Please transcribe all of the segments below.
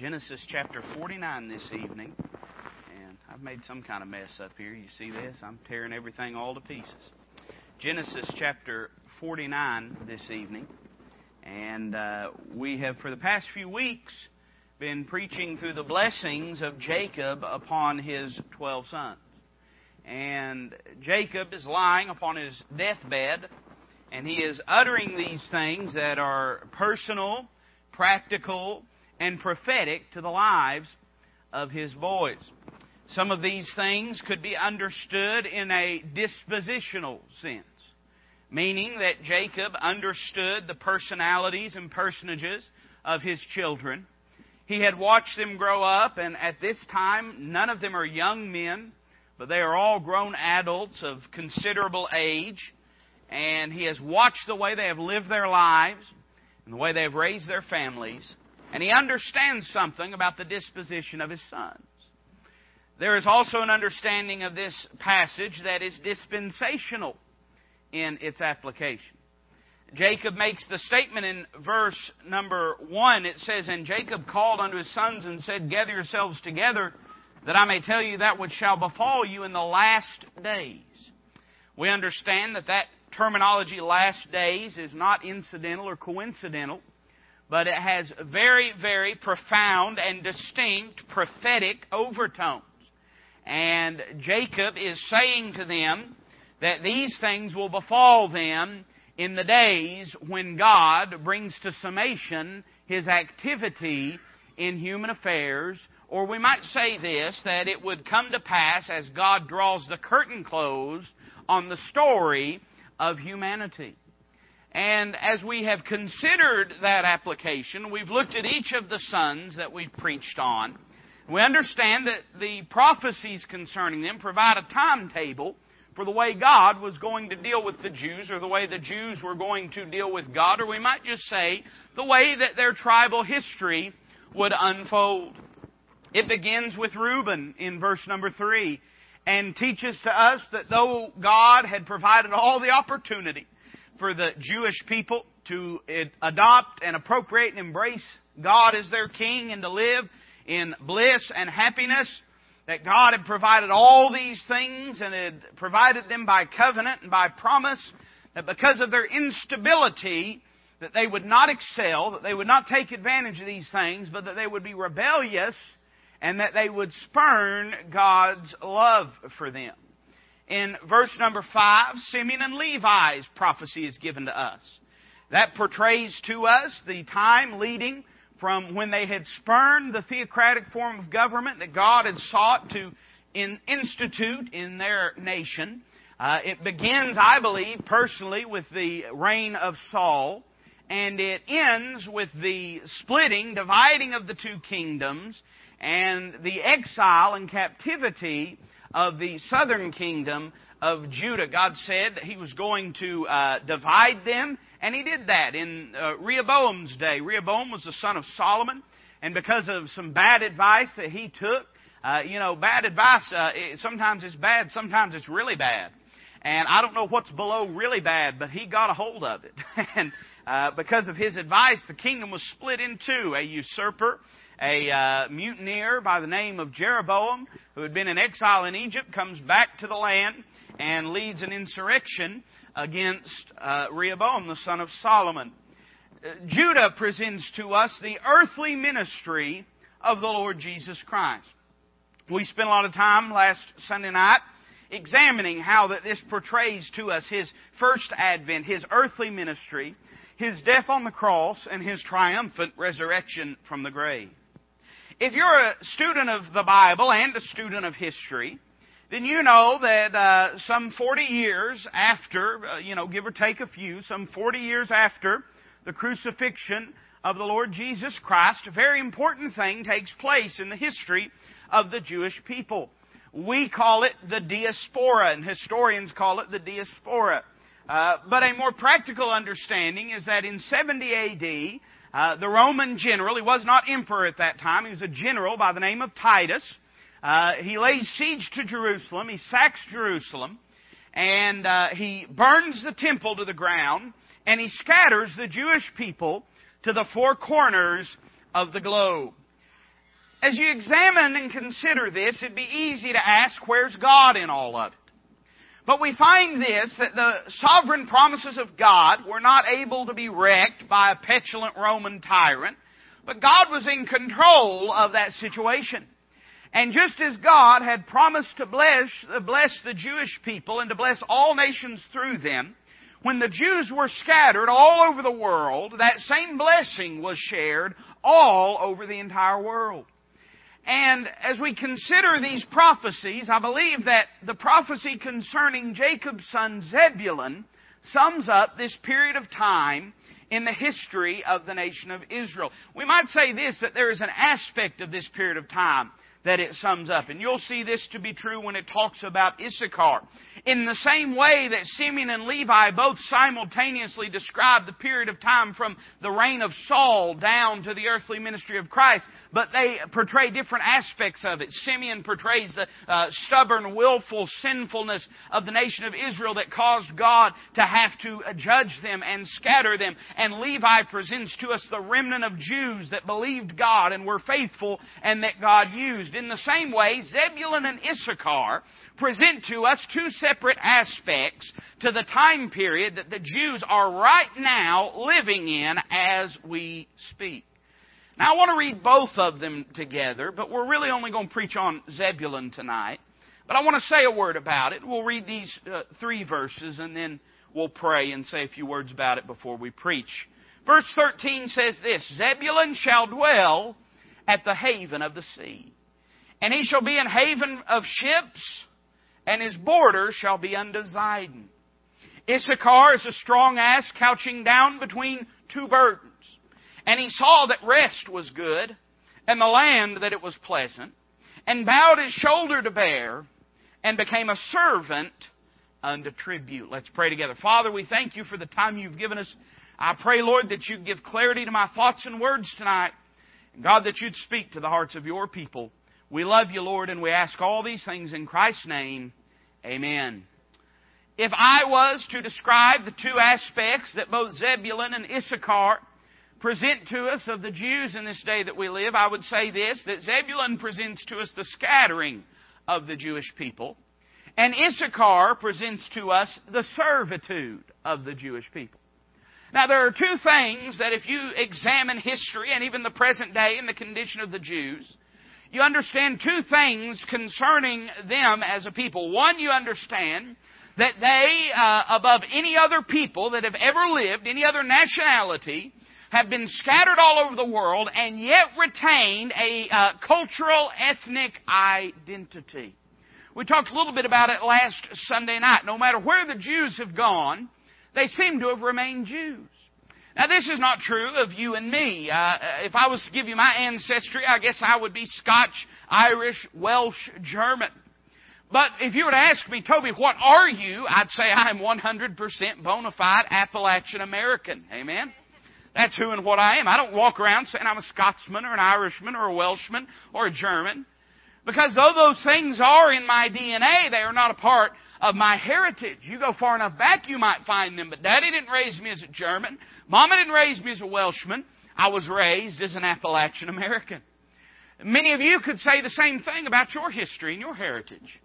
Genesis chapter 49 this evening. And I've made some kind of mess up here. You see this? I'm tearing everything all to pieces. Genesis chapter 49 this evening. And uh, we have, for the past few weeks, been preaching through the blessings of Jacob upon his 12 sons. And Jacob is lying upon his deathbed, and he is uttering these things that are personal, practical, and prophetic to the lives of his boys. Some of these things could be understood in a dispositional sense, meaning that Jacob understood the personalities and personages of his children. He had watched them grow up, and at this time, none of them are young men, but they are all grown adults of considerable age. And he has watched the way they have lived their lives and the way they have raised their families. And he understands something about the disposition of his sons. There is also an understanding of this passage that is dispensational in its application. Jacob makes the statement in verse number 1. It says, And Jacob called unto his sons and said, Gather yourselves together, that I may tell you that which shall befall you in the last days. We understand that that terminology, last days, is not incidental or coincidental but it has very, very profound and distinct prophetic overtones. And Jacob is saying to them that these things will befall them in the days when God brings to summation his activity in human affairs. Or we might say this, that it would come to pass as God draws the curtain closed on the story of humanity. And as we have considered that application, we've looked at each of the sons that we've preached on. We understand that the prophecies concerning them provide a timetable for the way God was going to deal with the Jews, or the way the Jews were going to deal with God, or we might just say the way that their tribal history would unfold. It begins with Reuben in verse number 3 and teaches to us that though God had provided all the opportunity, for the Jewish people to adopt and appropriate and embrace God as their king and to live in bliss and happiness. That God had provided all these things and had provided them by covenant and by promise. That because of their instability, that they would not excel, that they would not take advantage of these things, but that they would be rebellious and that they would spurn God's love for them in verse number 5, Simeon and Levi's prophecy is given to us. That portrays to us the time leading from when they had spurned the theocratic form of government that God had sought to in, institute in their nation. Uh, it begins, I believe, personally, with the reign of Saul, and it ends with the splitting, dividing of the two kingdoms, and the exile and captivity of the southern kingdom of Judah. God said that He was going to uh, divide them, and He did that in uh, Rehoboam's day. Rehoboam was the son of Solomon, and because of some bad advice that he took, uh, you know, bad advice, uh, it, sometimes it's bad, sometimes it's really bad. And I don't know what's below really bad, but he got a hold of it. and uh, because of his advice, the kingdom was split in two. A usurper a uh, mutineer by the name of Jeroboam, who had been in exile in Egypt, comes back to the land and leads an insurrection against uh, Rehoboam, the son of Solomon. Uh, Judah presents to us the earthly ministry of the Lord Jesus Christ. We spent a lot of time last Sunday night examining how that this portrays to us his first advent, his earthly ministry, his death on the cross, and his triumphant resurrection from the grave. If you're a student of the Bible and a student of history, then you know that uh, some 40 years after, uh, you know, give or take a few, some 40 years after the crucifixion of the Lord Jesus Christ, a very important thing takes place in the history of the Jewish people. We call it the diaspora, and historians call it the diaspora. Uh, but a more practical understanding is that in 70 AD, uh, the Roman general, he was not emperor at that time, he was a general by the name of Titus. Uh, he lays siege to Jerusalem, he sacks Jerusalem, and uh, he burns the temple to the ground, and he scatters the Jewish people to the four corners of the globe. as you examine and consider this, it'd be easy to ask, where's God in all of it? But we find this, that the sovereign promises of God were not able to be wrecked by a petulant Roman tyrant, but God was in control of that situation. And just as God had promised to bless, bless the Jewish people and to bless all nations through them, when the Jews were scattered all over the world, that same blessing was shared all over the entire world. And as we consider these prophecies, I believe that the prophecy concerning Jacob's son Zebulun sums up this period of time in the history of the nation of Israel. We might say this, that there is an aspect of this period of time that it sums up. And you'll see this to be true when it talks about Issachar. In the same way that Simeon and Levi both simultaneously describe the period of time from the reign of Saul down to the earthly ministry of Christ, but they portray different aspects of it. Simeon portrays the uh, stubborn, willful sinfulness of the nation of Israel that caused God to have to judge them and scatter them. And Levi presents to us the remnant of Jews that believed God and were faithful and that God used used. In the same way, Zebulun and Issachar present to us two separate aspects to the time period that the Jews are right now living in as we speak. Now, I want to read both of them together, but we're really only going to preach on Zebulun tonight. But I want to say a word about it. We'll read these uh, three verses and then we'll pray and say a few words about it before we preach. Verse 13 says this Zebulun shall dwell at the haven of the sea. And he shall be an haven of ships, and his border shall be unto Zidon. Issachar is a strong ass couching down between two burdens. And he saw that rest was good, and the land that it was pleasant, and bowed his shoulder to bear, and became a servant unto tribute. Let's pray together. Father, we thank you for the time you've given us. I pray, Lord, that you'd give clarity to my thoughts and words tonight. And God, that you'd speak to the hearts of your people. We love you, Lord, and we ask all these things in Christ's name. Amen. If I was to describe the two aspects that both Zebulun and Issachar present to us of the Jews in this day that we live, I would say this that Zebulun presents to us the scattering of the Jewish people, and Issachar presents to us the servitude of the Jewish people. Now, there are two things that if you examine history and even the present day and the condition of the Jews, you understand two things concerning them as a people. One, you understand that they, uh, above any other people that have ever lived, any other nationality, have been scattered all over the world and yet retained a uh, cultural, ethnic identity. We talked a little bit about it last Sunday night. No matter where the Jews have gone, they seem to have remained Jews. Now, this is not true of you and me. Uh, if I was to give you my ancestry, I guess I would be Scotch, Irish, Welsh, German. But if you were to ask me, Toby, what are you? I'd say I'm 100% bona fide Appalachian American. Amen? That's who and what I am. I don't walk around saying I'm a Scotsman or an Irishman or a Welshman or a German. Because though those things are in my DNA, they are not a part of my heritage. You go far enough back, you might find them. But Daddy didn't raise me as a German. Mama didn't raise me as a Welshman. I was raised as an Appalachian American. Many of you could say the same thing about your history and your heritage.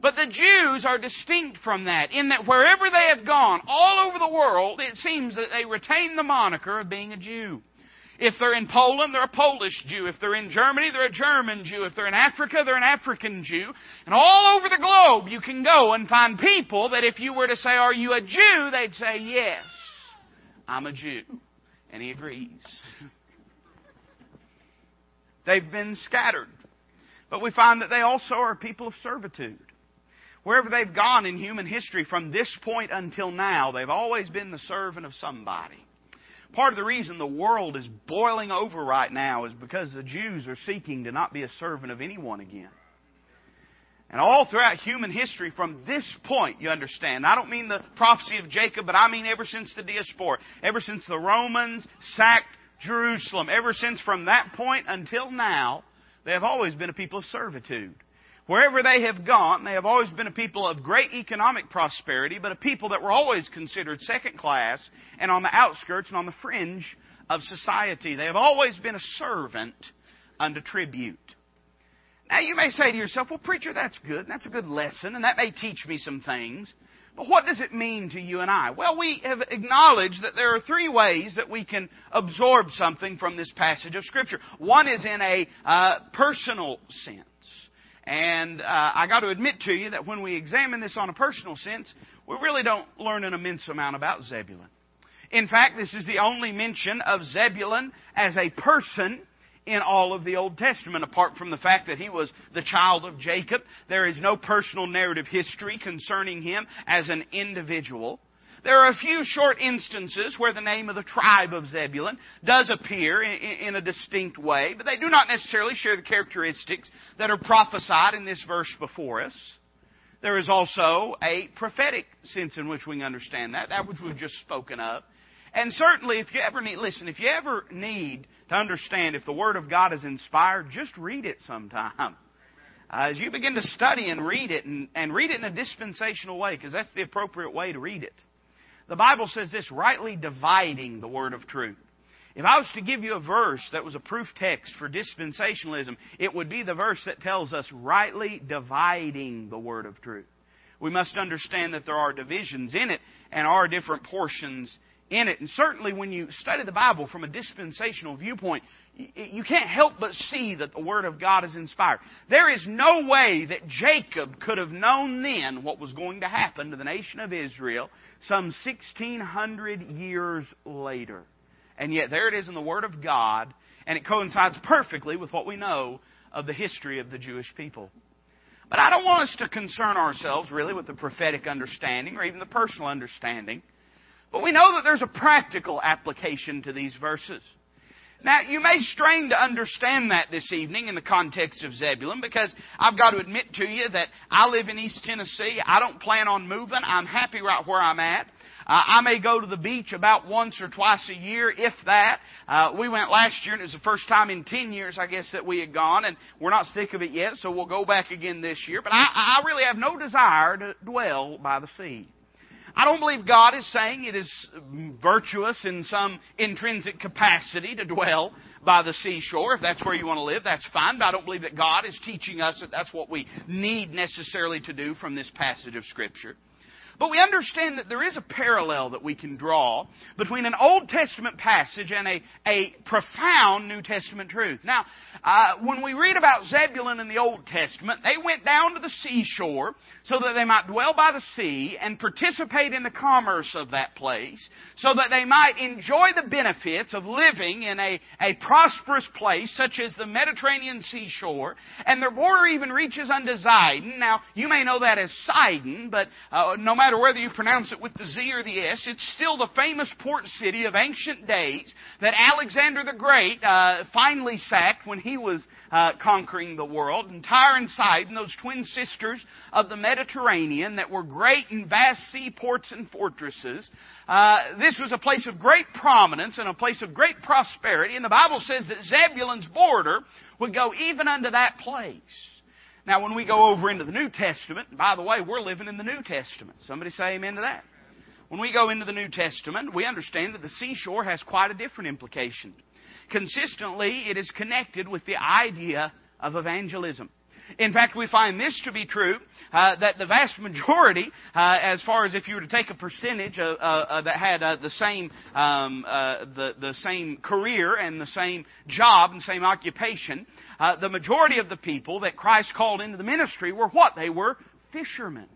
But the Jews are distinct from that in that wherever they have gone, all over the world, it seems that they retain the moniker of being a Jew. If they're in Poland, they're a Polish Jew. If they're in Germany, they're a German Jew. If they're in Africa, they're an African Jew. And all over the globe, you can go and find people that if you were to say, Are you a Jew? they'd say, Yes, I'm a Jew. And he agrees. They've been scattered. But we find that they also are people of servitude. Wherever they've gone in human history from this point until now, they've always been the servant of somebody. Part of the reason the world is boiling over right now is because the Jews are seeking to not be a servant of anyone again. And all throughout human history, from this point, you understand. I don't mean the prophecy of Jacob, but I mean ever since the diaspora, ever since the Romans sacked Jerusalem, ever since from that point until now, they have always been a people of servitude. Wherever they have gone, they have always been a people of great economic prosperity, but a people that were always considered second class and on the outskirts and on the fringe of society. They have always been a servant unto tribute. Now, you may say to yourself, well, preacher, that's good, and that's a good lesson, and that may teach me some things. But what does it mean to you and I? Well, we have acknowledged that there are three ways that we can absorb something from this passage of Scripture. One is in a uh, personal sense. And uh, I got to admit to you that when we examine this on a personal sense, we really don't learn an immense amount about Zebulun. In fact, this is the only mention of Zebulun as a person in all of the Old Testament, apart from the fact that he was the child of Jacob. There is no personal narrative history concerning him as an individual. There are a few short instances where the name of the tribe of Zebulun does appear in, a distinct way, but they do not necessarily share the characteristics that are prophesied in this verse before us. There is also a prophetic sense in which we understand that, that which we've just spoken of. And certainly, if you ever need, listen, if you ever need to understand if the Word of God is inspired, just read it sometime. Uh, as you begin to study and read it, and, and read it in a dispensational way, because that's the appropriate way to read it. The Bible says this rightly dividing the Word of truth. If I was to give you a verse that was a proof text for dispensationalism, it would be the verse that tells us rightly dividing the Word of truth. We must understand that there are divisions in it and are different portions in it. And certainly when you study the Bible from a dispensational viewpoint, you can't help but see that the Word of God is inspired. There is no way that Jacob could have known then what was going to happen to the nation of Israel some 1600 years later. And yet there it is in the Word of God, and it coincides perfectly with what we know of the history of the Jewish people. But I don't want us to concern ourselves really with the prophetic understanding or even the personal understanding. But we know that there's a practical application to these verses. Now, you may strain to understand that this evening in the context of Zebulun because I've got to admit to you that I live in East Tennessee. I don't plan on moving. I'm happy right where I'm at. Uh, I may go to the beach about once or twice a year, if that. Uh, we went last year, and it was the first time in ten years, I guess, that we had gone, and we're not sick of it yet, so we'll go back again this year. But I, I really have no desire to dwell by the sea. I don't believe God is saying it is virtuous in some intrinsic capacity to dwell by the seashore. If that's where you want to live, that's fine. But I don't believe that God is teaching us that that's what we need necessarily to do from this passage of Scripture. But we understand that there is a parallel that we can draw between an Old Testament passage and a, a profound New Testament truth. Now, uh, when we read about Zebulun in the Old Testament, they went down to the seashore so that they might dwell by the sea and participate in the commerce of that place, so that they might enjoy the benefits of living in a, a prosperous place such as the Mediterranean seashore, and their border even reaches unto Zidon. Now, you may know that as Sidon, but uh, no matter matter whether you pronounce it with the Z or the S, it's still the famous port city of ancient days that Alexander the Great uh, finally sacked when he was uh, conquering the world. And Tyre and Sidon, those twin sisters of the Mediterranean that were great and vast seaports and fortresses, uh, this was a place of great prominence and a place of great prosperity. And the Bible says that Zebulun's border would go even unto that place. Now, when we go over into the New Testament, and by the way, we're living in the New Testament. Somebody say amen to that. When we go into the New Testament, we understand that the seashore has quite a different implication. Consistently, it is connected with the idea of evangelism. In fact, we find this to be true uh, that the vast majority, uh, as far as if you were to take a percentage uh, uh that had uh, the same um, uh, the the same career and the same job and same occupation, uh, the majority of the people that Christ called into the ministry were what? They were fishermen.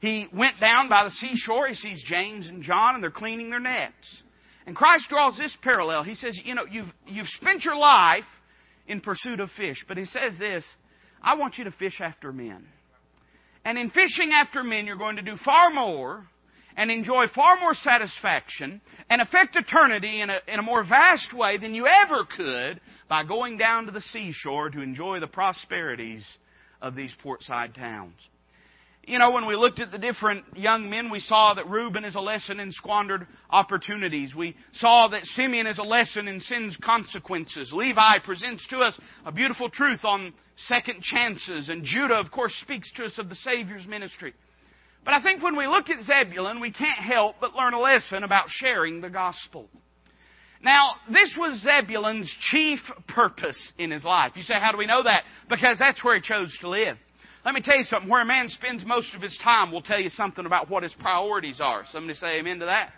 He went down by the seashore. He sees James and John, and they're cleaning their nets. And Christ draws this parallel. He says, You know, you've, you've spent your life in pursuit of fish. But he says this I want you to fish after men. And in fishing after men, you're going to do far more and enjoy far more satisfaction and affect eternity in a, in a more vast way than you ever could by going down to the seashore to enjoy the prosperities of these portside towns. You know, when we looked at the different young men, we saw that Reuben is a lesson in squandered opportunities. We saw that Simeon is a lesson in sin's consequences. Levi presents to us a beautiful truth on second chances. And Judah, of course, speaks to us of the Savior's ministry. But I think when we look at Zebulun, we can't help but learn a lesson about sharing the gospel. Now, this was Zebulun's chief purpose in his life. You say, how do we know that? Because that's where he chose to live. Let me tell you something. Where a man spends most of his time will tell you something about what his priorities are. Somebody say amen to that.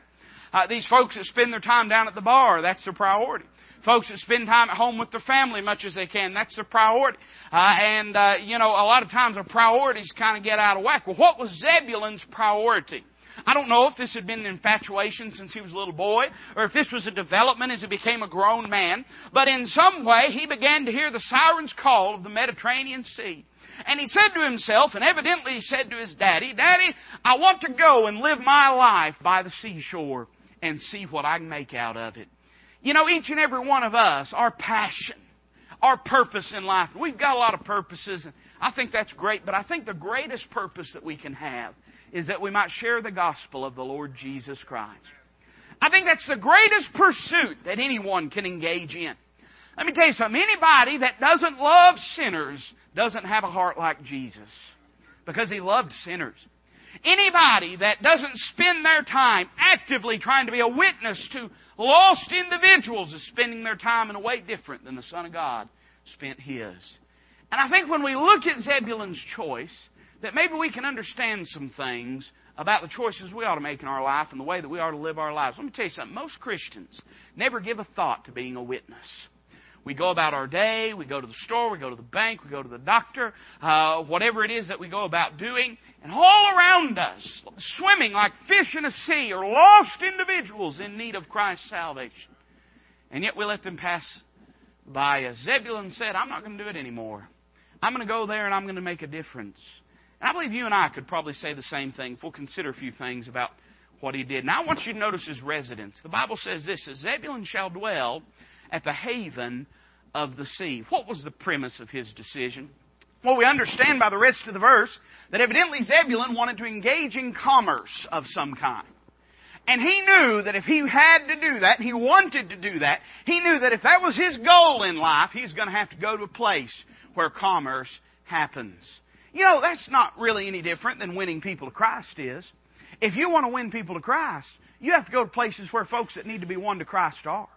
Uh, these folks that spend their time down at the bar, that's their priority. Folks that spend time at home with their family much as they can, that's their priority. Uh, and, uh, you know, a lot of times our priorities kind of get out of whack. Well, what was Zebulun's priority? I don't know if this had been an infatuation since he was a little boy, or if this was a development as he became a grown man, but in some way he began to hear the siren's call of the Mediterranean Sea. And he said to himself, and evidently he said to his daddy, Daddy, I want to go and live my life by the seashore and see what I can make out of it. You know, each and every one of us, our passion, our purpose in life, we've got a lot of purposes, and I think that's great, but I think the greatest purpose that we can have is that we might share the gospel of the Lord Jesus Christ. I think that's the greatest pursuit that anyone can engage in. Let me tell you something. Anybody that doesn't love sinners doesn't have a heart like Jesus. Because he loved sinners. Anybody that doesn't spend their time actively trying to be a witness to lost individuals is spending their time in a way different than the Son of God spent his. And I think when we look at Zebulun's choice, that maybe we can understand some things about the choices we ought to make in our life and the way that we ought to live our lives. Let me tell you something. Most Christians never give a thought to being a witness. We go about our day, we go to the store, we go to the bank, we go to the doctor, uh, whatever it is that we go about doing, and all around us, swimming like fish in a sea, are lost individuals in need of Christ's salvation. And yet we let them pass by us. Zebulun said, I'm not going to do it anymore. I'm going to go there and I'm going to make a difference. And I believe you and I could probably say the same thing if we'll consider a few things about what he did. Now I want you to notice his residence. The Bible says this, Zebulun shall dwell at the haven of the sea. What was the premise of his decision? Well, we understand by the rest of the verse that evidently Zebulun wanted to engage in commerce of some kind. And he knew that if he had to do that, he wanted to do that, he knew that if that was his goal in life, he's going to have to go to a place where commerce happens. You know, that's not really any different than winning people to Christ is. If you want to win people to Christ, you have to go to places where folks that need to be won to Christ are.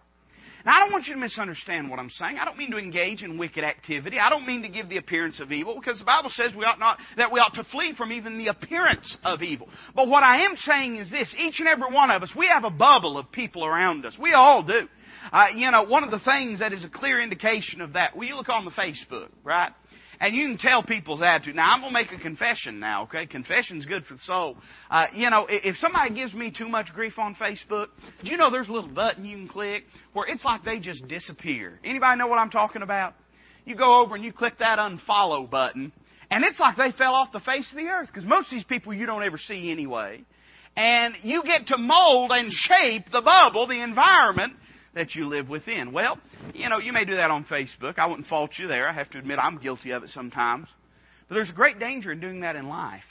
Now, I don't want you to misunderstand what I'm saying. I don't mean to engage in wicked activity. I don't mean to give the appearance of evil, because the Bible says we ought not, that we ought to flee from even the appearance of evil. But what I am saying is this, each and every one of us, we have a bubble of people around us. We all do. Uh, you know, one of the things that is a clear indication of that, well, you look on the Facebook, right? And you can tell people's attitude. Now, I'm going to make a confession now, okay? Confession's good for the soul. Uh, you know, if somebody gives me too much grief on Facebook, do you know there's a little button you can click where it's like they just disappear? Anybody know what I'm talking about? You go over and you click that unfollow button, and it's like they fell off the face of the earth because most of these people you don't ever see anyway. And you get to mold and shape the bubble, the environment that you live within. Well, you know, you may do that on Facebook. I wouldn't fault you there. I have to admit I'm guilty of it sometimes. But there's a great danger in doing that in life.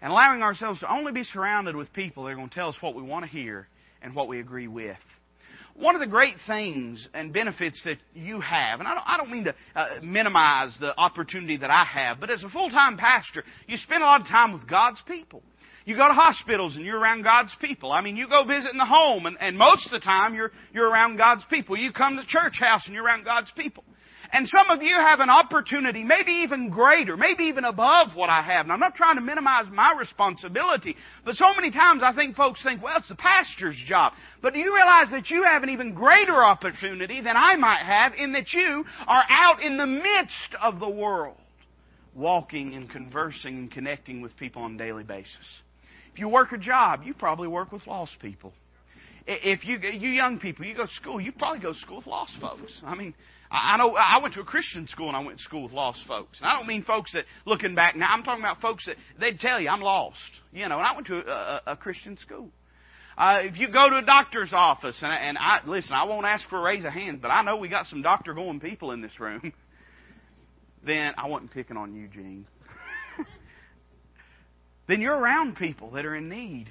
And allowing ourselves to only be surrounded with people that are going to tell us what we want to hear and what we agree with. One of the great things and benefits that you have, and I don't, I don't mean to uh, minimize the opportunity that I have, but as a full-time pastor, you spend a lot of time with God's people. You go to hospitals and you're around God's people. I mean, you go visit in the home and, and most of the time you're, you're around God's people. You come to church house and you're around God's people. And some of you have an opportunity, maybe even greater, maybe even above what I have. And I'm not trying to minimize my responsibility, but so many times I think folks think, well, it's the pastor's job. But do you realize that you have an even greater opportunity than I might have in that you are out in the midst of the world, walking and conversing and connecting with people on a daily basis? If you work a job, you probably work with lost people. If you you young people, you go to school, you probably go to school with lost folks. I mean, I know I went to a Christian school and I went to school with lost folks. And I don't mean folks that looking back now. I'm talking about folks that they'd tell you I'm lost. You know, and I went to a, a, a Christian school. Uh, if you go to a doctor's office, and, and I listen, I won't ask for a raise of hands, but I know we got some doctor going people in this room. then I wasn't picking on you, Gene then you're around people that are in need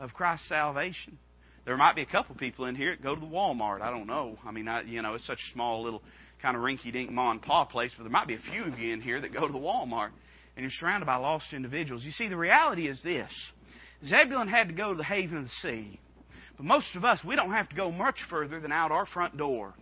of Christ's salvation. There might be a couple people in here that go to the Walmart. I don't know. I mean, I, you know, it's such a small little kind of rinky-dink ma and pa place, but there might be a few of you in here that go to the Walmart, and you're surrounded by lost individuals. You see, the reality is this: Zebulun had to go to the haven of the sea. But most of us, we don't have to go much further than out our front door.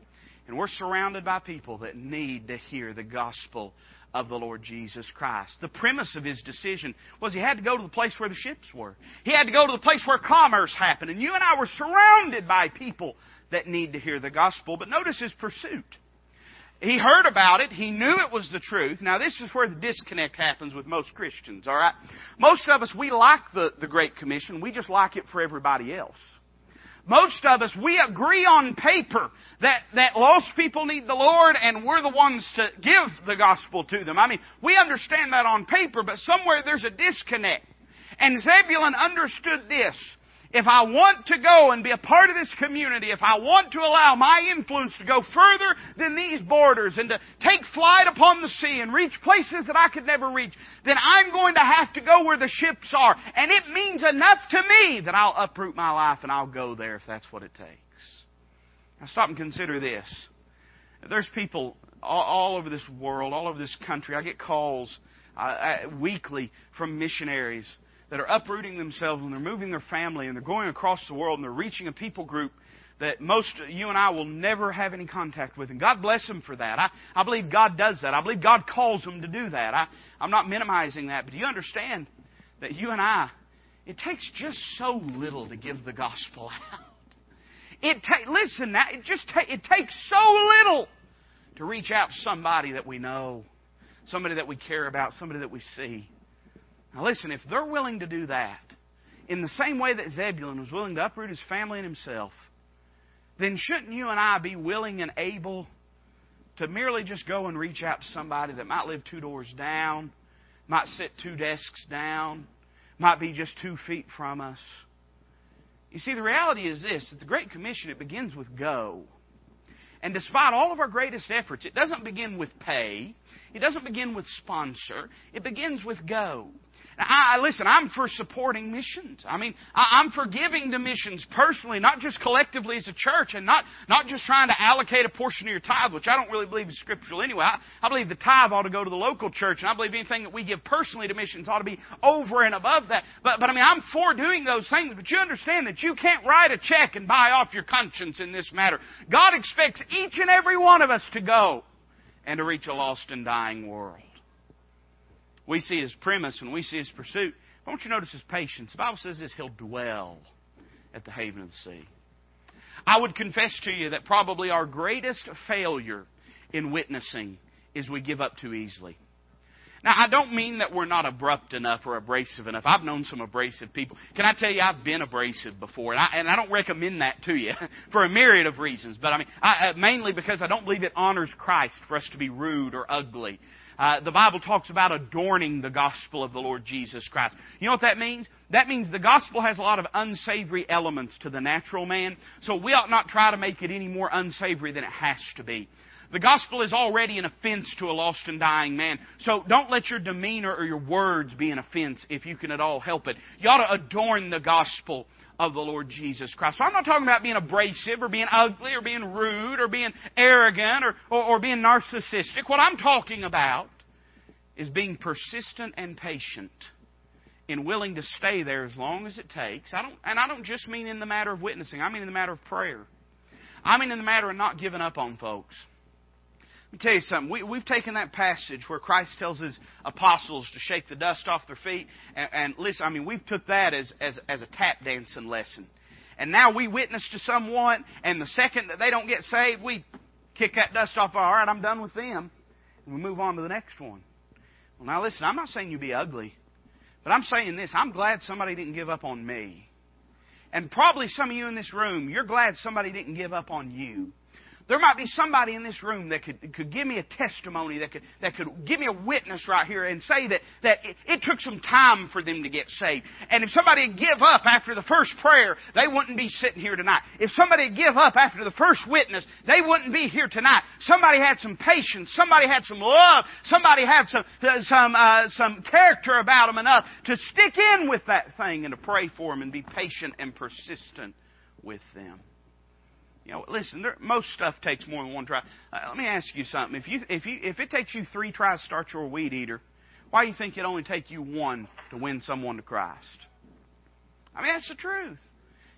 And we're surrounded by people that need to hear the gospel of the Lord Jesus Christ. The premise of his decision was he had to go to the place where the ships were. He had to go to the place where commerce happened. And you and I were surrounded by people that need to hear the gospel. But notice his pursuit. He heard about it. He knew it was the truth. Now, this is where the disconnect happens with most Christians, all right? Most of us, we like the, the Great Commission. We just like it for everybody else. Most of us, we agree on paper that, that lost people need the Lord and we're the ones to give the gospel to them. I mean, we understand that on paper, but somewhere there's a disconnect. And Zebulun understood this. If I want to go and be a part of this community, if I want to allow my influence to go further than these borders and to take flight upon the sea and reach places that I could never reach, then I'm going to have to go where the ships are. And it means enough to me that I'll uproot my life and I'll go there if that's what it takes. Now stop and consider this. There's people all, over this world, all over this country. I get calls uh, weekly from missionaries that are uprooting themselves and they're moving their family and they're going across the world and they're reaching a people group that most you and I will never have any contact with. And God bless them for that. I, I believe God does that. I believe God calls them to do that. I, I'm not minimizing that, but do you understand that you and I, it takes just so little to give the gospel out. It ta- listen, now, it just ta- it takes so little to reach out to somebody that we know, somebody that we care about, somebody that we see. Now, listen, if they're willing to do that, in the same way that Zebulun was willing to uproot his family and himself, then shouldn't you and I be willing and able to merely just go and reach out to somebody that might live two doors down, might sit two desks down, might be just two feet from us? You see, the reality is this that the Great Commission, it begins with go. And despite all of our greatest efforts, it doesn't begin with pay. It doesn't begin with sponsor. It begins with go. I, listen, I'm for supporting missions. I mean, I, I'm for giving to missions personally, not just collectively as a church, and not, not just trying to allocate a portion of your tithe, which I don't really believe is scriptural anyway. I, I believe the tithe ought to go to the local church, and I believe anything that we give personally to missions ought to be over and above that. But, but I mean, I'm for doing those things, but you understand that you can't write a check and buy off your conscience in this matter. God expects each and every one of us to go and to reach a lost and dying world. We see his premise and we see his pursuit. I want you to notice his patience. The Bible says this he'll dwell at the haven of the sea. I would confess to you that probably our greatest failure in witnessing is we give up too easily. Now, I don't mean that we're not abrupt enough or abrasive enough. I've known some abrasive people. Can I tell you, I've been abrasive before, and I, and I don't recommend that to you for a myriad of reasons. But I mean, I, uh, mainly because I don't believe it honors Christ for us to be rude or ugly. Uh, the Bible talks about adorning the gospel of the Lord Jesus Christ. You know what that means? That means the gospel has a lot of unsavory elements to the natural man, so we ought not try to make it any more unsavory than it has to be. The gospel is already an offense to a lost and dying man. So don't let your demeanor or your words be an offense if you can at all help it. You ought to adorn the gospel of the Lord Jesus Christ. So I'm not talking about being abrasive or being ugly or being rude or being arrogant or, or, or being narcissistic. What I'm talking about is being persistent and patient and willing to stay there as long as it takes. I don't, and I don't just mean in the matter of witnessing. I mean in the matter of prayer. I mean in the matter of not giving up on folks. Me tell you something. We, we've taken that passage where Christ tells his apostles to shake the dust off their feet, and, and listen. I mean, we've took that as, as as a tap dancing lesson, and now we witness to someone, and the second that they don't get saved, we kick that dust off. All right, I'm done with them, and we move on to the next one. Well, now listen. I'm not saying you be ugly, but I'm saying this. I'm glad somebody didn't give up on me. And probably some of you in this room, you're glad somebody didn't give up on you. There might be somebody in this room that could, could give me a testimony, that could, that could give me a witness right here and say that, that it, it took some time for them to get saved. And if somebody give up after the first prayer, they wouldn't be sitting here tonight. If somebody give up after the first witness, they wouldn't be here tonight. Somebody had some patience, somebody had some love, somebody had some, uh, some, uh, some character about them enough to stick in with that thing and to pray for them and be patient and persistent with them. You know, listen, there, most stuff takes more than one try. Uh, let me ask you something. If you if you if it takes you three tries to start your weed eater, why do you think it only take you one to win someone to Christ? I mean, that's the truth.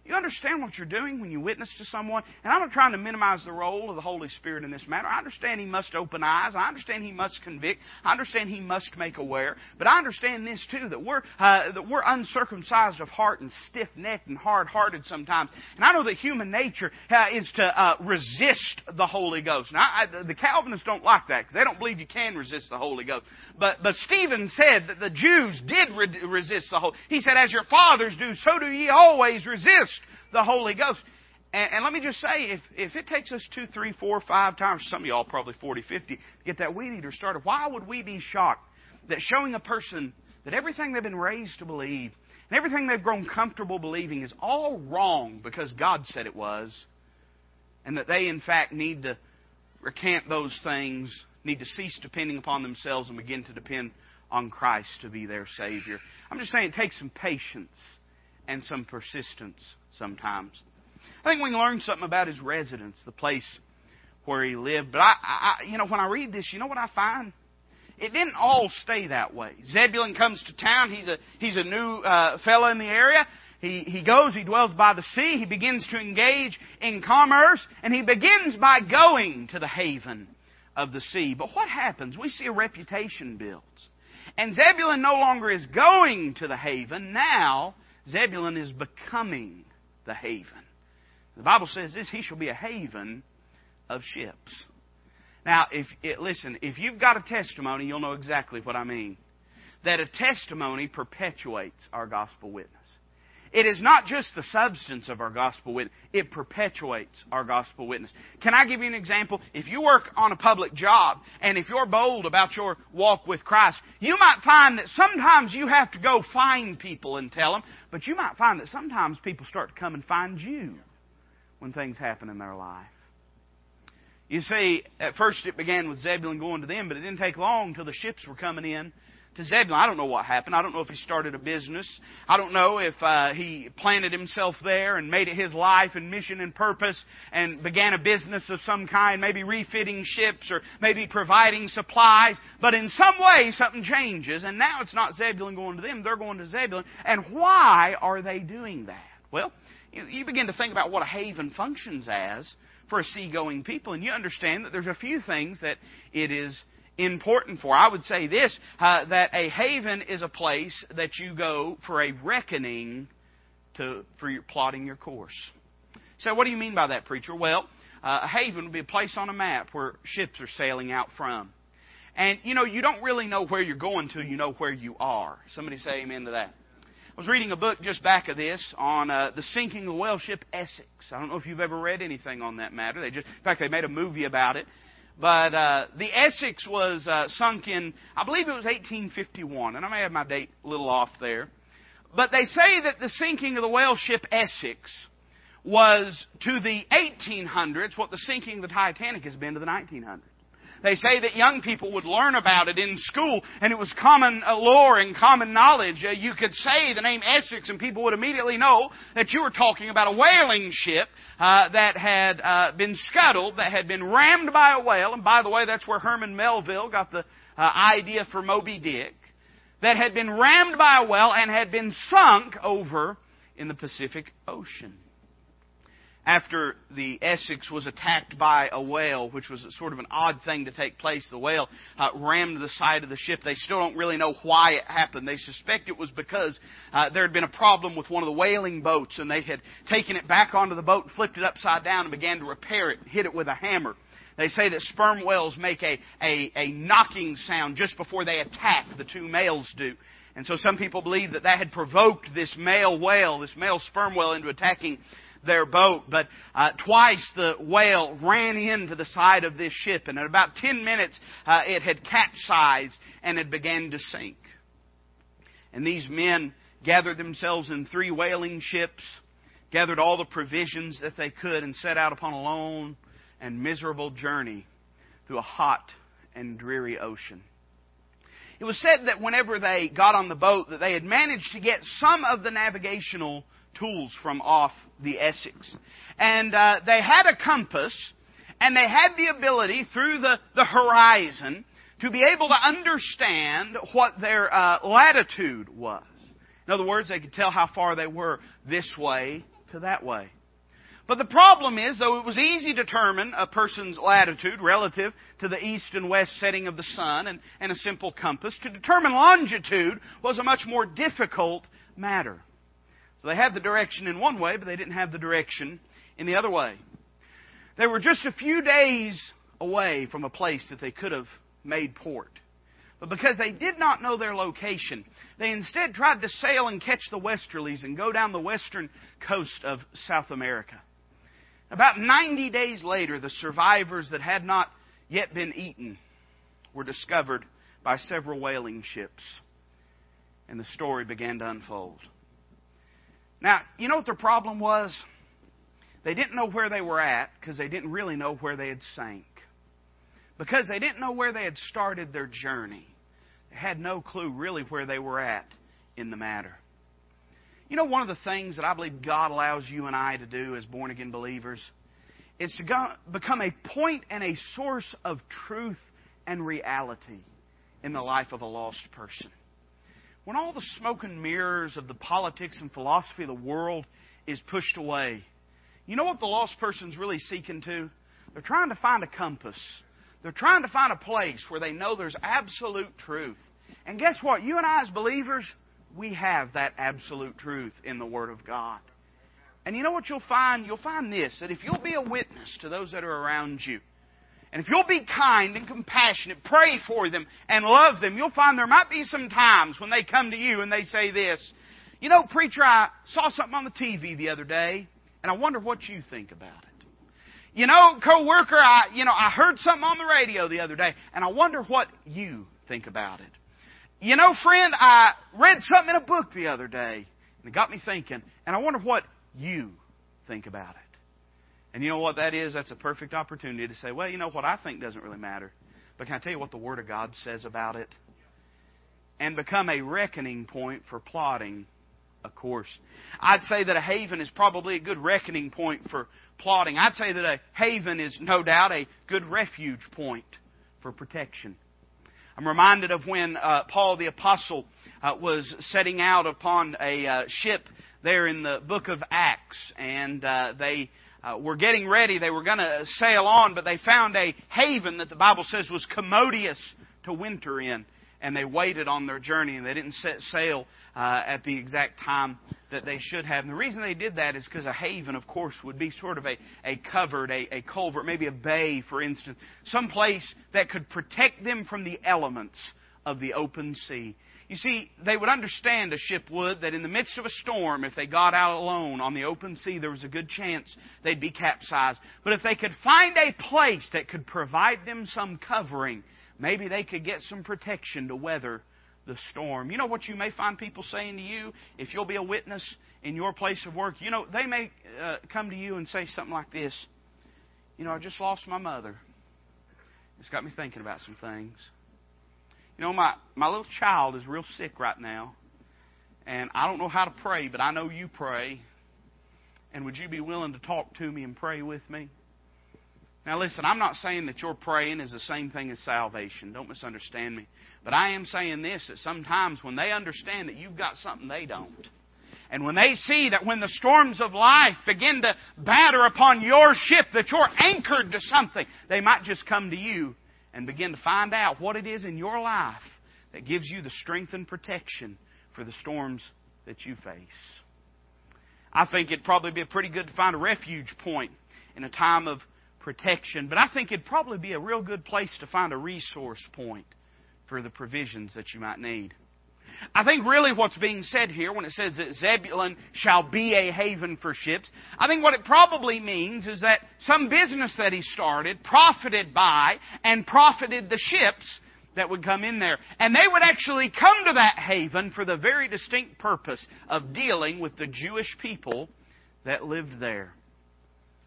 You understand what you're doing when you witness to someone? And I'm not trying to minimize the role of the Holy Spirit in this matter. I understand He must open eyes. I understand He must convict. I understand He must make aware. But I understand this too that we're uh, that we're uncircumcised of heart and stiff-necked and hard-hearted sometimes. And I know that human nature uh, is to uh, resist the Holy Ghost. Now, I, the Calvinists don't like that because they don't believe you can resist the Holy Ghost. But but Stephen said that the Jews did re- resist the Holy. He said, "As your fathers do, so do ye always resist." The Holy Ghost. And, and, let me just say, if, if it takes us two, three, four, five times, some of y'all probably 40, 50, to get that weed eater started, why would we be shocked that showing a person that everything they've been raised to believe and everything they've grown comfortable believing is all wrong because God said it was, and that they, in fact, need to recant those things, need to cease depending upon themselves and begin to depend on Christ to be their Savior? I'm just saying it takes some patience and some persistence sometimes. I think we can learn something about his residence, the place where he lived. But I, I, you know, when I read this, you know what I find? It didn't all stay that way. Zebulun comes to town. He's a he's a new uh, fellow in the area. He he goes. He dwells by the sea. He begins to engage in commerce, and he begins by going to the haven of the sea. But what happens? We see a reputation builds, and Zebulun no longer is going to the haven. Now Zebulun is becoming the haven. The Bible says this, he shall be a haven of ships. Now, if eh, listen, if you've got a testimony, you'll know exactly what I mean. That a testimony perpetuates our gospel witness. It is not just the substance of our gospel witness, it perpetuates our gospel witness. Can I give you an example? If you work on a public job and if you're bold about your walk with Christ, you might find that sometimes you have to go find people and tell them, but you might find that sometimes people start to come and find you when things happen in their life. You see, at first it began with Zebulun going to them, but it didn't take long till the ships were coming in to Zebulun. I don't know what happened. I don't know if he started a business. I don't know if uh, he planted himself there and made it his life and mission and purpose and began a business of some kind, maybe refitting ships or maybe providing supplies. But in some way, something changes, and now it's not Zebulun going to them, they're going to Zebulun. And why are they doing that? Well, you begin to think about what a haven functions as for a seagoing people, and you understand that there's a few things that it is important for. I would say this uh, that a haven is a place that you go for a reckoning to, for your, plotting your course. So, what do you mean by that, preacher? Well, uh, a haven would be a place on a map where ships are sailing out from. And, you know, you don't really know where you're going to, you know where you are. Somebody say amen to that. I was reading a book just back of this on uh, the sinking of the whale ship Essex. I don't know if you've ever read anything on that matter. They just, in fact, they made a movie about it. But uh, the Essex was uh, sunk in, I believe it was 1851, and I may have my date a little off there. But they say that the sinking of the whale ship Essex was to the 1800s what the sinking of the Titanic has been to the 1900s. They say that young people would learn about it in school, and it was common uh, lore and common knowledge. Uh, you could say the name Essex, and people would immediately know that you were talking about a whaling ship uh, that had uh, been scuttled, that had been rammed by a whale. And by the way, that's where Herman Melville got the uh, idea for Moby Dick. That had been rammed by a whale and had been sunk over in the Pacific Ocean after the Essex was attacked by a whale, which was sort of an odd thing to take place. The whale uh, rammed the side of the ship. They still don't really know why it happened. They suspect it was because uh, there had been a problem with one of the whaling boats, and they had taken it back onto the boat, and flipped it upside down, and began to repair it, hit it with a hammer. They say that sperm whales make a, a, a knocking sound just before they attack, the two males do. And so some people believe that that had provoked this male whale, this male sperm whale, into attacking their boat. But uh, twice the whale ran into the side of this ship, and in about 10 minutes uh, it had capsized and had began to sink. And these men gathered themselves in three whaling ships, gathered all the provisions that they could, and set out upon a long and miserable journey through a hot and dreary ocean. It was said that whenever they got on the boat, that they had managed to get some of the navigational tools from off the Essex. And uh, they had a compass, and they had the ability through the, the horizon to be able to understand what their uh, latitude was. In other words, they could tell how far they were this way to that way. But the problem is, though it was easy to determine a person's latitude relative to the east and west setting of the sun and, and a simple compass, to determine longitude was a much more difficult matter. They had the direction in one way, but they didn't have the direction in the other way. They were just a few days away from a place that they could have made port. But because they did not know their location, they instead tried to sail and catch the westerlies and go down the western coast of South America. About 90 days later, the survivors that had not yet been eaten were discovered by several whaling ships. And the story began to unfold. Now, you know what their problem was? They didn't know where they were at because they didn't really know where they had sank. Because they didn't know where they had started their journey. They had no clue really where they were at in the matter. You know, one of the things that I believe God allows you and I to do as born again believers is to go, become a point and a source of truth and reality in the life of a lost person. When all the smoke and mirrors of the politics and philosophy of the world is pushed away, you know what the lost person's really seeking to? They're trying to find a compass. They're trying to find a place where they know there's absolute truth. And guess what? You and I, as believers, we have that absolute truth in the Word of God. And you know what you'll find? You'll find this that if you'll be a witness to those that are around you, and if you'll be kind and compassionate, pray for them and love them, you'll find there might be some times when they come to you and they say this, you know, preacher, I saw something on the TV the other day, and I wonder what you think about it. You know, co-worker, I, you know, I heard something on the radio the other day, and I wonder what you think about it. You know, friend, I read something in a book the other day, and it got me thinking, and I wonder what you think about it. And you know what that is? That's a perfect opportunity to say, well, you know what I think doesn't really matter. But can I tell you what the Word of God says about it? And become a reckoning point for plotting a course. I'd say that a haven is probably a good reckoning point for plotting. I'd say that a haven is no doubt a good refuge point for protection. I'm reminded of when uh, Paul the Apostle uh, was setting out upon a uh, ship there in the book of Acts, and uh, they uh, were getting ready. They were going to sail on, but they found a haven that the Bible says was commodious to winter in and they waited on their journey and they didn't set sail uh, at the exact time that they should have. And the reason they did that is because a haven, of course, would be sort of a, a covered, a, a culvert, maybe a bay, for instance, some place that could protect them from the elements of the open sea. You see, they would understand, a ship would, that in the midst of a storm, if they got out alone on the open sea, there was a good chance they'd be capsized. But if they could find a place that could provide them some covering, maybe they could get some protection to weather the storm. You know what you may find people saying to you if you'll be a witness in your place of work? You know, they may uh, come to you and say something like this You know, I just lost my mother. It's got me thinking about some things. You know, my, my little child is real sick right now. And I don't know how to pray, but I know you pray. And would you be willing to talk to me and pray with me? Now, listen, I'm not saying that your praying is the same thing as salvation. Don't misunderstand me. But I am saying this that sometimes when they understand that you've got something they don't, and when they see that when the storms of life begin to batter upon your ship, that you're anchored to something, they might just come to you and begin to find out what it is in your life that gives you the strength and protection for the storms that you face. I think it'd probably be pretty good to find a refuge point in a time of protection, but I think it'd probably be a real good place to find a resource point for the provisions that you might need. I think really what's being said here when it says that Zebulun shall be a haven for ships, I think what it probably means is that some business that he started profited by and profited the ships that would come in there. And they would actually come to that haven for the very distinct purpose of dealing with the Jewish people that lived there.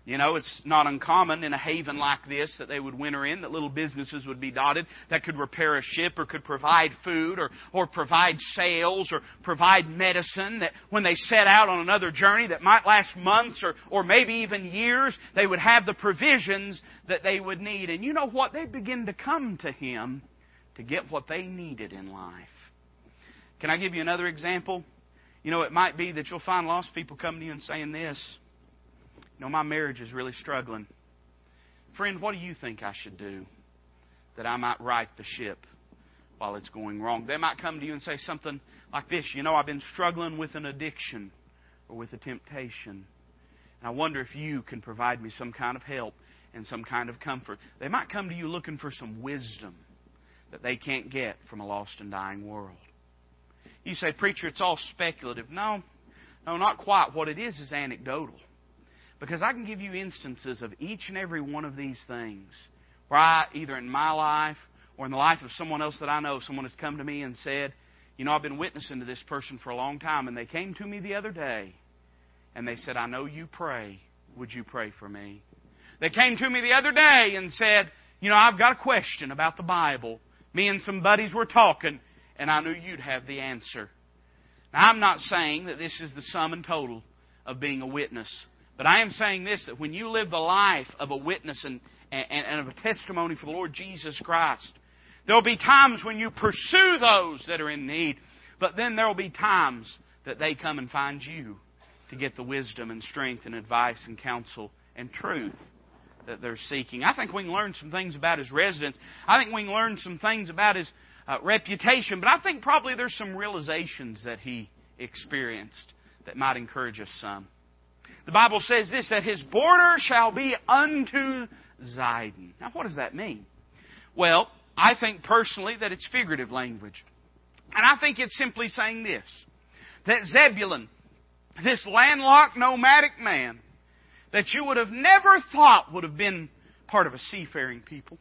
You know, it's not uncommon in a haven like this that they would winter in, that little businesses would be dotted that could repair a ship or could provide food or, or provide sails or provide medicine that when they set out on another journey that might last months or, or maybe even years, they would have the provisions that they would need. And you know what? They begin to come to Him to get what they needed in life. Can I give you another example? You know, it might be that you'll find lost people coming to you and saying this. Know, my marriage is really struggling. Friend, what do you think I should do that I might right the ship while it's going wrong? They might come to you and say something like this You know, I've been struggling with an addiction or with a temptation. And I wonder if you can provide me some kind of help and some kind of comfort. They might come to you looking for some wisdom that they can't get from a lost and dying world. You say, Preacher, it's all speculative. No, no, not quite. What it is is anecdotal. Because I can give you instances of each and every one of these things where I, either in my life or in the life of someone else that I know, someone has come to me and said, You know, I've been witnessing to this person for a long time, and they came to me the other day and they said, I know you pray. Would you pray for me? They came to me the other day and said, You know, I've got a question about the Bible. Me and some buddies were talking, and I knew you'd have the answer. Now, I'm not saying that this is the sum and total of being a witness, but I am saying this that when you live the life of a witness and, and, and of a testimony for the Lord Jesus Christ, there will be times when you pursue those that are in need, but then there will be times that they come and find you to get the wisdom and strength and advice and counsel and truth that they're seeking. I think we can learn some things about his residence. I think we can learn some things about his uh, reputation, but I think probably there's some realizations that he experienced that might encourage us some. The Bible says this that his border shall be unto Zidon. Now, what does that mean? Well, I think personally that it's figurative language. And I think it's simply saying this that Zebulun, this landlocked nomadic man, that you would have never thought would have been part of a seafaring people.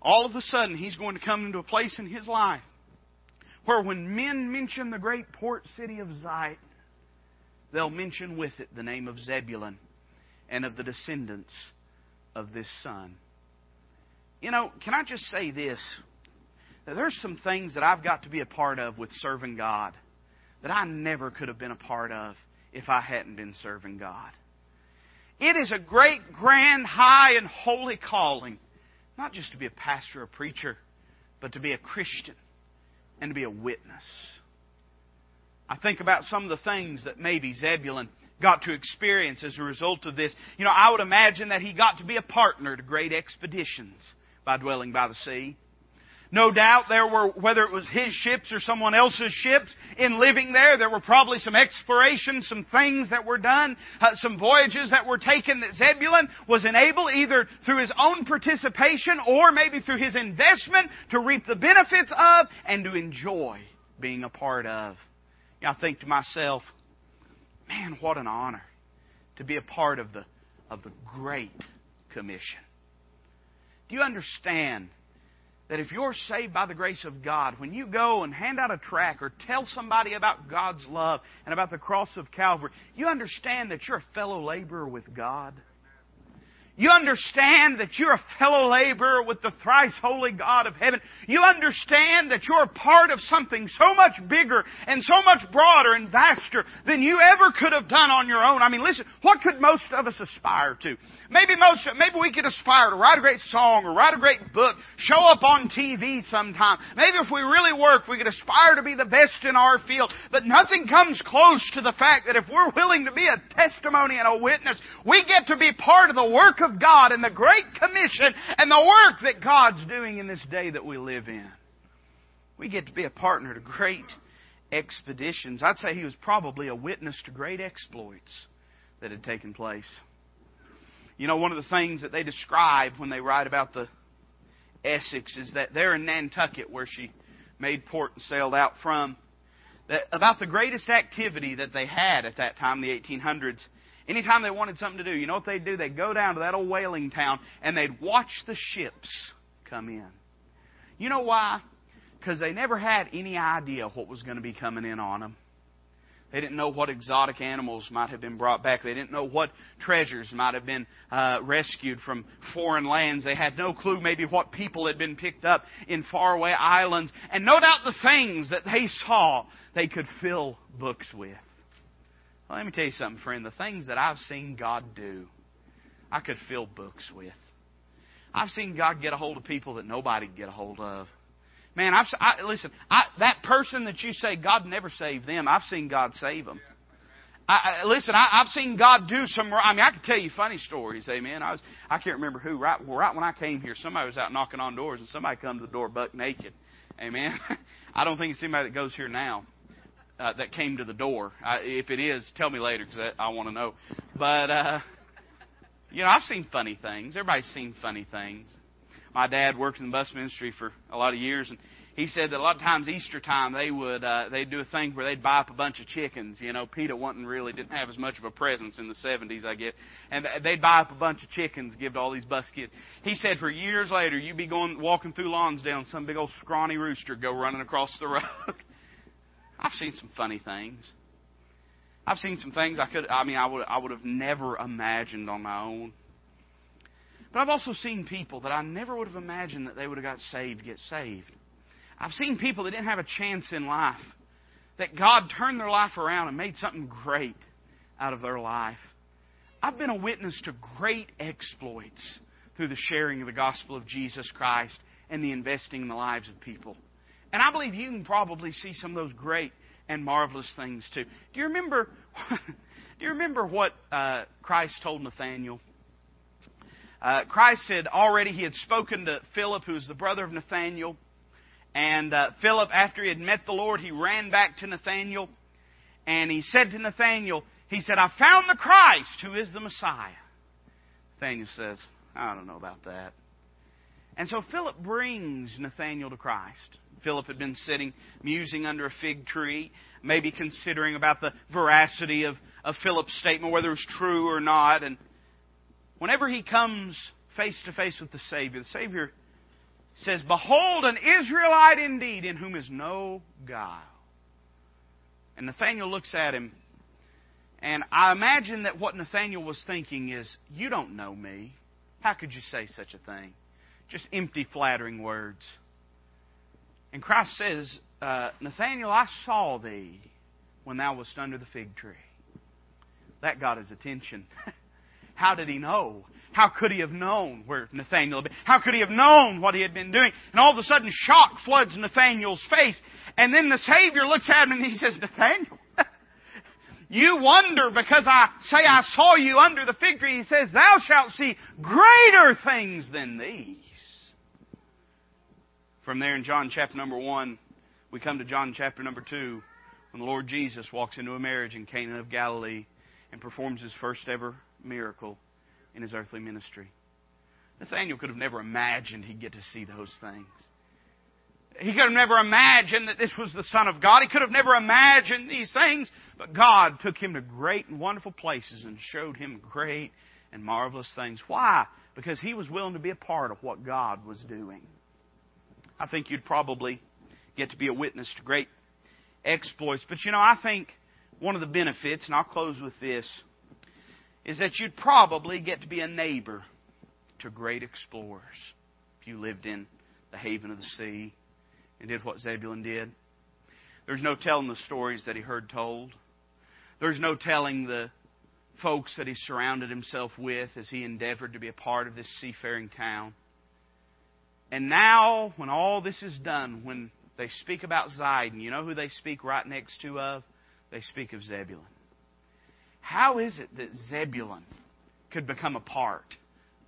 All of a sudden, he's going to come into a place in his life where when men mention the great port city of Zidon, they'll mention with it the name of Zebulun and of the descendants of this son. You know, can I just say this? There's some things that I've got to be a part of with serving God that I never could have been a part of if I hadn't been serving God. It is a great, grand, high, and holy calling, not just to be a pastor or preacher, but to be a Christian and to be a witness. I think about some of the things that maybe Zebulun got to experience as a result of this. You know, I would imagine that he got to be a partner to great expeditions by dwelling by the sea. No doubt there were, whether it was his ships or someone else's ships, in living there, there were probably some explorations, some things that were done, uh, some voyages that were taken that Zebulun was enabled either through his own participation or maybe through his investment to reap the benefits of and to enjoy being a part of. You know, I think to myself, man, what an honor to be a part of the, of the Great Commission. Do you understand that if you're saved by the grace of God, when you go and hand out a tract or tell somebody about God's love and about the cross of Calvary, you understand that you're a fellow laborer with God. You understand that you're a fellow laborer with the thrice holy God of heaven. You understand that you're a part of something so much bigger and so much broader and vaster than you ever could have done on your own. I mean, listen, what could most of us aspire to? Maybe most, maybe we could aspire to write a great song or write a great book, show up on TV sometime. Maybe if we really work, we could aspire to be the best in our field. But nothing comes close to the fact that if we're willing to be a testimony and a witness, we get to be part of the work of God and the Great Commission and the work that God's doing in this day that we live in. We get to be a partner to great expeditions. I'd say he was probably a witness to great exploits that had taken place. You know, one of the things that they describe when they write about the Essex is that there in Nantucket, where she made port and sailed out from, that about the greatest activity that they had at that time, the 1800s. Anytime they wanted something to do, you know what they'd do? They'd go down to that old whaling town and they'd watch the ships come in. You know why? Because they never had any idea what was going to be coming in on them. They didn't know what exotic animals might have been brought back. They didn't know what treasures might have been uh, rescued from foreign lands. They had no clue maybe what people had been picked up in faraway islands. And no doubt the things that they saw they could fill books with. Well, let me tell you something, friend. The things that I've seen God do, I could fill books with. I've seen God get a hold of people that nobody could get a hold of. Man, I've I, listen. I, that person that you say God never saved them, I've seen God save them. I, I, listen, I, I've seen God do some. I mean, I can tell you funny stories. Amen. I was, I can't remember who. Right, right when I came here, somebody was out knocking on doors, and somebody come to the door buck naked. Amen. I don't think it's anybody that goes here now uh, that came to the door. I, if it is, tell me later because I, I want to know. But uh, you know, I've seen funny things. Everybody's seen funny things. My dad worked in the bus ministry for a lot of years, and he said that a lot of times Easter time they would uh, they'd do a thing where they'd buy up a bunch of chickens. You know, PETA wasn't really didn't have as much of a presence in the '70s, I guess, and they'd buy up a bunch of chickens, give to all these bus kids. He said for years later, you'd be going walking through Lonsdale, and some big old scrawny rooster go running across the road. I've seen some funny things. I've seen some things I could I mean I would I would have never imagined on my own. But I've also seen people that I never would have imagined that they would have got saved get saved. I've seen people that didn't have a chance in life, that God turned their life around and made something great out of their life. I've been a witness to great exploits through the sharing of the gospel of Jesus Christ and the investing in the lives of people. And I believe you can probably see some of those great and marvelous things too. Do you remember? do you remember what uh, Christ told Nathaniel? Uh, Christ had already he had spoken to Philip, who was the brother of Nathaniel, and uh, Philip, after he had met the Lord, he ran back to Nathanael and he said to Nathanael, he said, I found the Christ who is the Messiah. Nathanael says, I don't know about that. And so Philip brings Nathanael to Christ. Philip had been sitting musing under a fig tree, maybe considering about the veracity of, of Philip's statement, whether it was true or not. And whenever he comes face to face with the Savior, the Savior says, Behold, an Israelite indeed, in whom is no guile. And Nathaniel looks at him, and I imagine that what Nathaniel was thinking is, You don't know me. How could you say such a thing? Just empty, flattering words. And Christ says, uh, Nathaniel, I saw thee when thou wast under the fig tree. That got his attention. How did he know? How could he have known where Nathaniel had been? How could he have known what he had been doing? And all of a sudden, shock floods Nathaniel's face. And then the Savior looks at him and he says, Nathaniel, you wonder because I say I saw you under the fig tree. He says, Thou shalt see greater things than these. From there in John chapter number 1, we come to John chapter number 2, when the Lord Jesus walks into a marriage in Cana of Galilee and performs his first ever miracle in his earthly ministry. Nathaniel could have never imagined he'd get to see those things. He could have never imagined that this was the Son of God. He could have never imagined these things. But God took him to great and wonderful places and showed him great and marvelous things. Why? Because he was willing to be a part of what God was doing. I think you'd probably get to be a witness to great exploits. But you know, I think one of the benefits, and I'll close with this, is that you'd probably get to be a neighbor to great explorers if you lived in the haven of the sea and did what Zebulun did. There's no telling the stories that he heard told. There's no telling the folks that he surrounded himself with as he endeavored to be a part of this seafaring town. And now, when all this is done, when they speak about Zidon, you know who they speak right next to of? They speak of Zebulun. How is it that Zebulun could become a part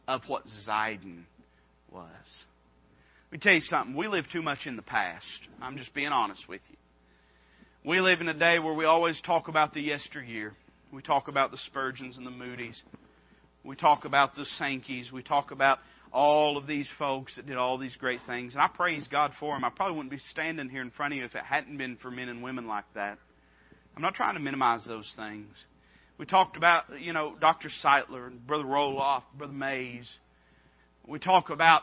of what Zidon was? Let me tell you something. We live too much in the past. I'm just being honest with you. We live in a day where we always talk about the yesteryear. We talk about the Spurgeons and the Moody's. We talk about the Sankeys. We talk about all of these folks that did all these great things. And I praise God for them. I probably wouldn't be standing here in front of you if it hadn't been for men and women like that. I'm not trying to minimize those things. We talked about, you know, Dr. Sightler and Brother Roloff, Brother Mays. We talk about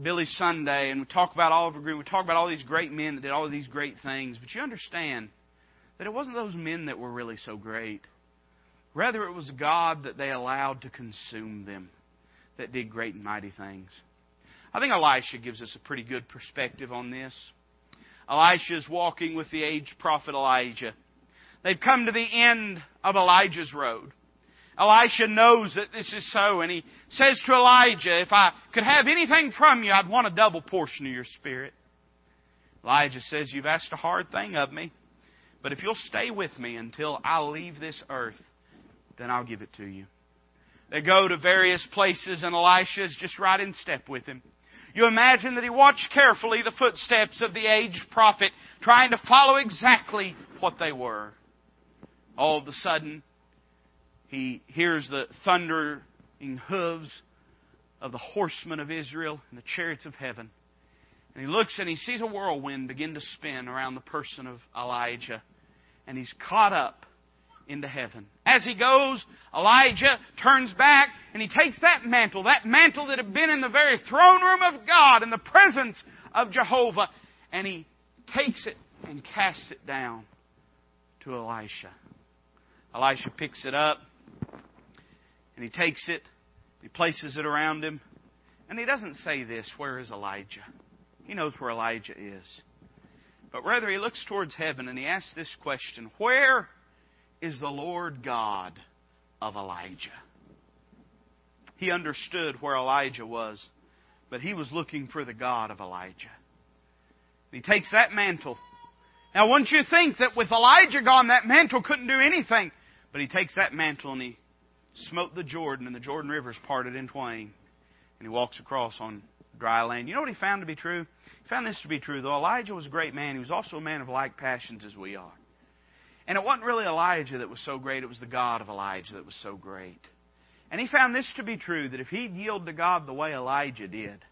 Billy Sunday and we talk about Oliver Greene. We talk about all these great men that did all of these great things. But you understand that it wasn't those men that were really so great. Rather, it was God that they allowed to consume them that did great and mighty things. I think Elisha gives us a pretty good perspective on this. Elisha is walking with the aged prophet Elijah. They've come to the end of Elijah's road. Elisha knows that this is so, and he says to Elijah, If I could have anything from you, I'd want a double portion of your spirit. Elijah says, You've asked a hard thing of me, but if you'll stay with me until I leave this earth, then I'll give it to you. They go to various places, and Elisha is just right in step with him. You imagine that he watched carefully the footsteps of the aged prophet, trying to follow exactly what they were. All of a sudden, he hears the thundering hooves of the horsemen of Israel and the chariots of heaven. And he looks and he sees a whirlwind begin to spin around the person of Elijah. And he's caught up into heaven. As he goes, Elijah turns back and he takes that mantle, that mantle that had been in the very throne room of God in the presence of Jehovah, and he takes it and casts it down to Elisha. Elisha picks it up and he takes it, he places it around him, and he doesn't say this, Where is Elijah? He knows where Elijah is. But rather, he looks towards heaven and he asks this question Where is the Lord God of Elijah. He understood where Elijah was, but he was looking for the God of Elijah. He takes that mantle. Now, wouldn't you think that with Elijah gone, that mantle couldn't do anything? But he takes that mantle and he smote the Jordan, and the Jordan River is parted in twain. And he walks across on dry land. You know what he found to be true? He found this to be true. Though Elijah was a great man, he was also a man of like passions as we are. And it wasn't really Elijah that was so great, it was the God of Elijah that was so great. And he found this to be true that if he'd yield to God the way Elijah did,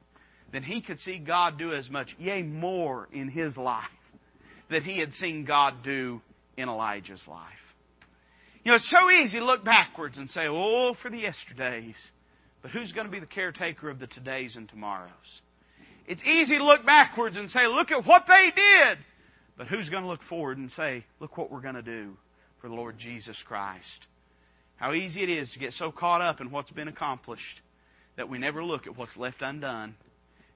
then he could see God do as much, yea, more in his life that he had seen God do in Elijah's life. You know, it's so easy to look backwards and say, oh, for the yesterdays. But who's going to be the caretaker of the todays and tomorrows? It's easy to look backwards and say, look at what they did. But who's going to look forward and say, look what we're going to do for the Lord Jesus Christ? How easy it is to get so caught up in what's been accomplished that we never look at what's left undone.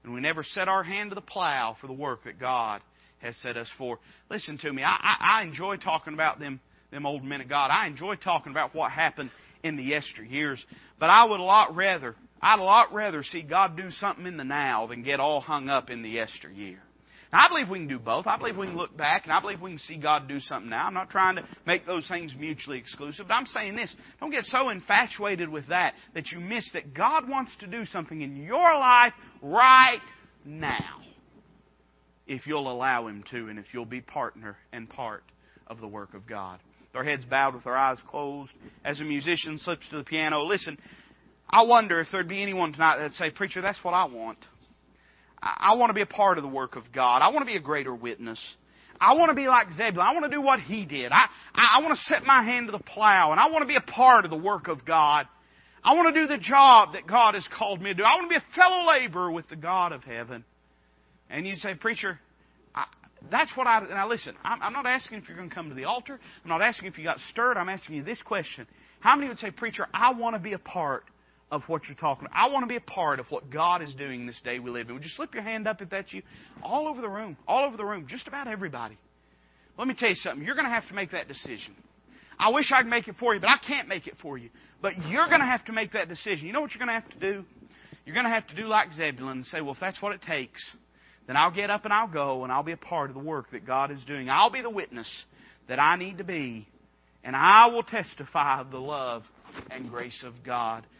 And we never set our hand to the plow for the work that God has set us for. Listen to me. I, I, I enjoy talking about them, them old men of God. I enjoy talking about what happened in the yesteryears. But I would a lot rather, I'd a lot rather see God do something in the now than get all hung up in the yesteryear. Now, I believe we can do both. I believe we can look back, and I believe we can see God do something now. I'm not trying to make those things mutually exclusive, but I'm saying this. Don't get so infatuated with that that you miss that God wants to do something in your life right now. If you'll allow Him to, and if you'll be partner and part of the work of God. Their heads bowed with their eyes closed, as a musician slips to the piano, listen, I wonder if there'd be anyone tonight that'd say, Preacher, that's what I want. I want to be a part of the work of God. I want to be a greater witness. I want to be like Zebulun. I want to do what he did. I, I want to set my hand to the plow and I want to be a part of the work of God. I want to do the job that God has called me to do. I want to be a fellow laborer with the God of heaven. And you say, Preacher, I, that's what I. Now listen, I'm, I'm not asking if you're going to come to the altar. I'm not asking if you got stirred. I'm asking you this question. How many would say, Preacher, I want to be a part of what you're talking about. I want to be a part of what God is doing this day we live in. Would you slip your hand up if that's you? All over the room. All over the room. Just about everybody. Let me tell you something. You're going to have to make that decision. I wish I could make it for you, but I can't make it for you. But you're going to have to make that decision. You know what you're going to have to do? You're going to have to do like Zebulun and say, well, if that's what it takes, then I'll get up and I'll go and I'll be a part of the work that God is doing. I'll be the witness that I need to be, and I will testify of the love and grace of God.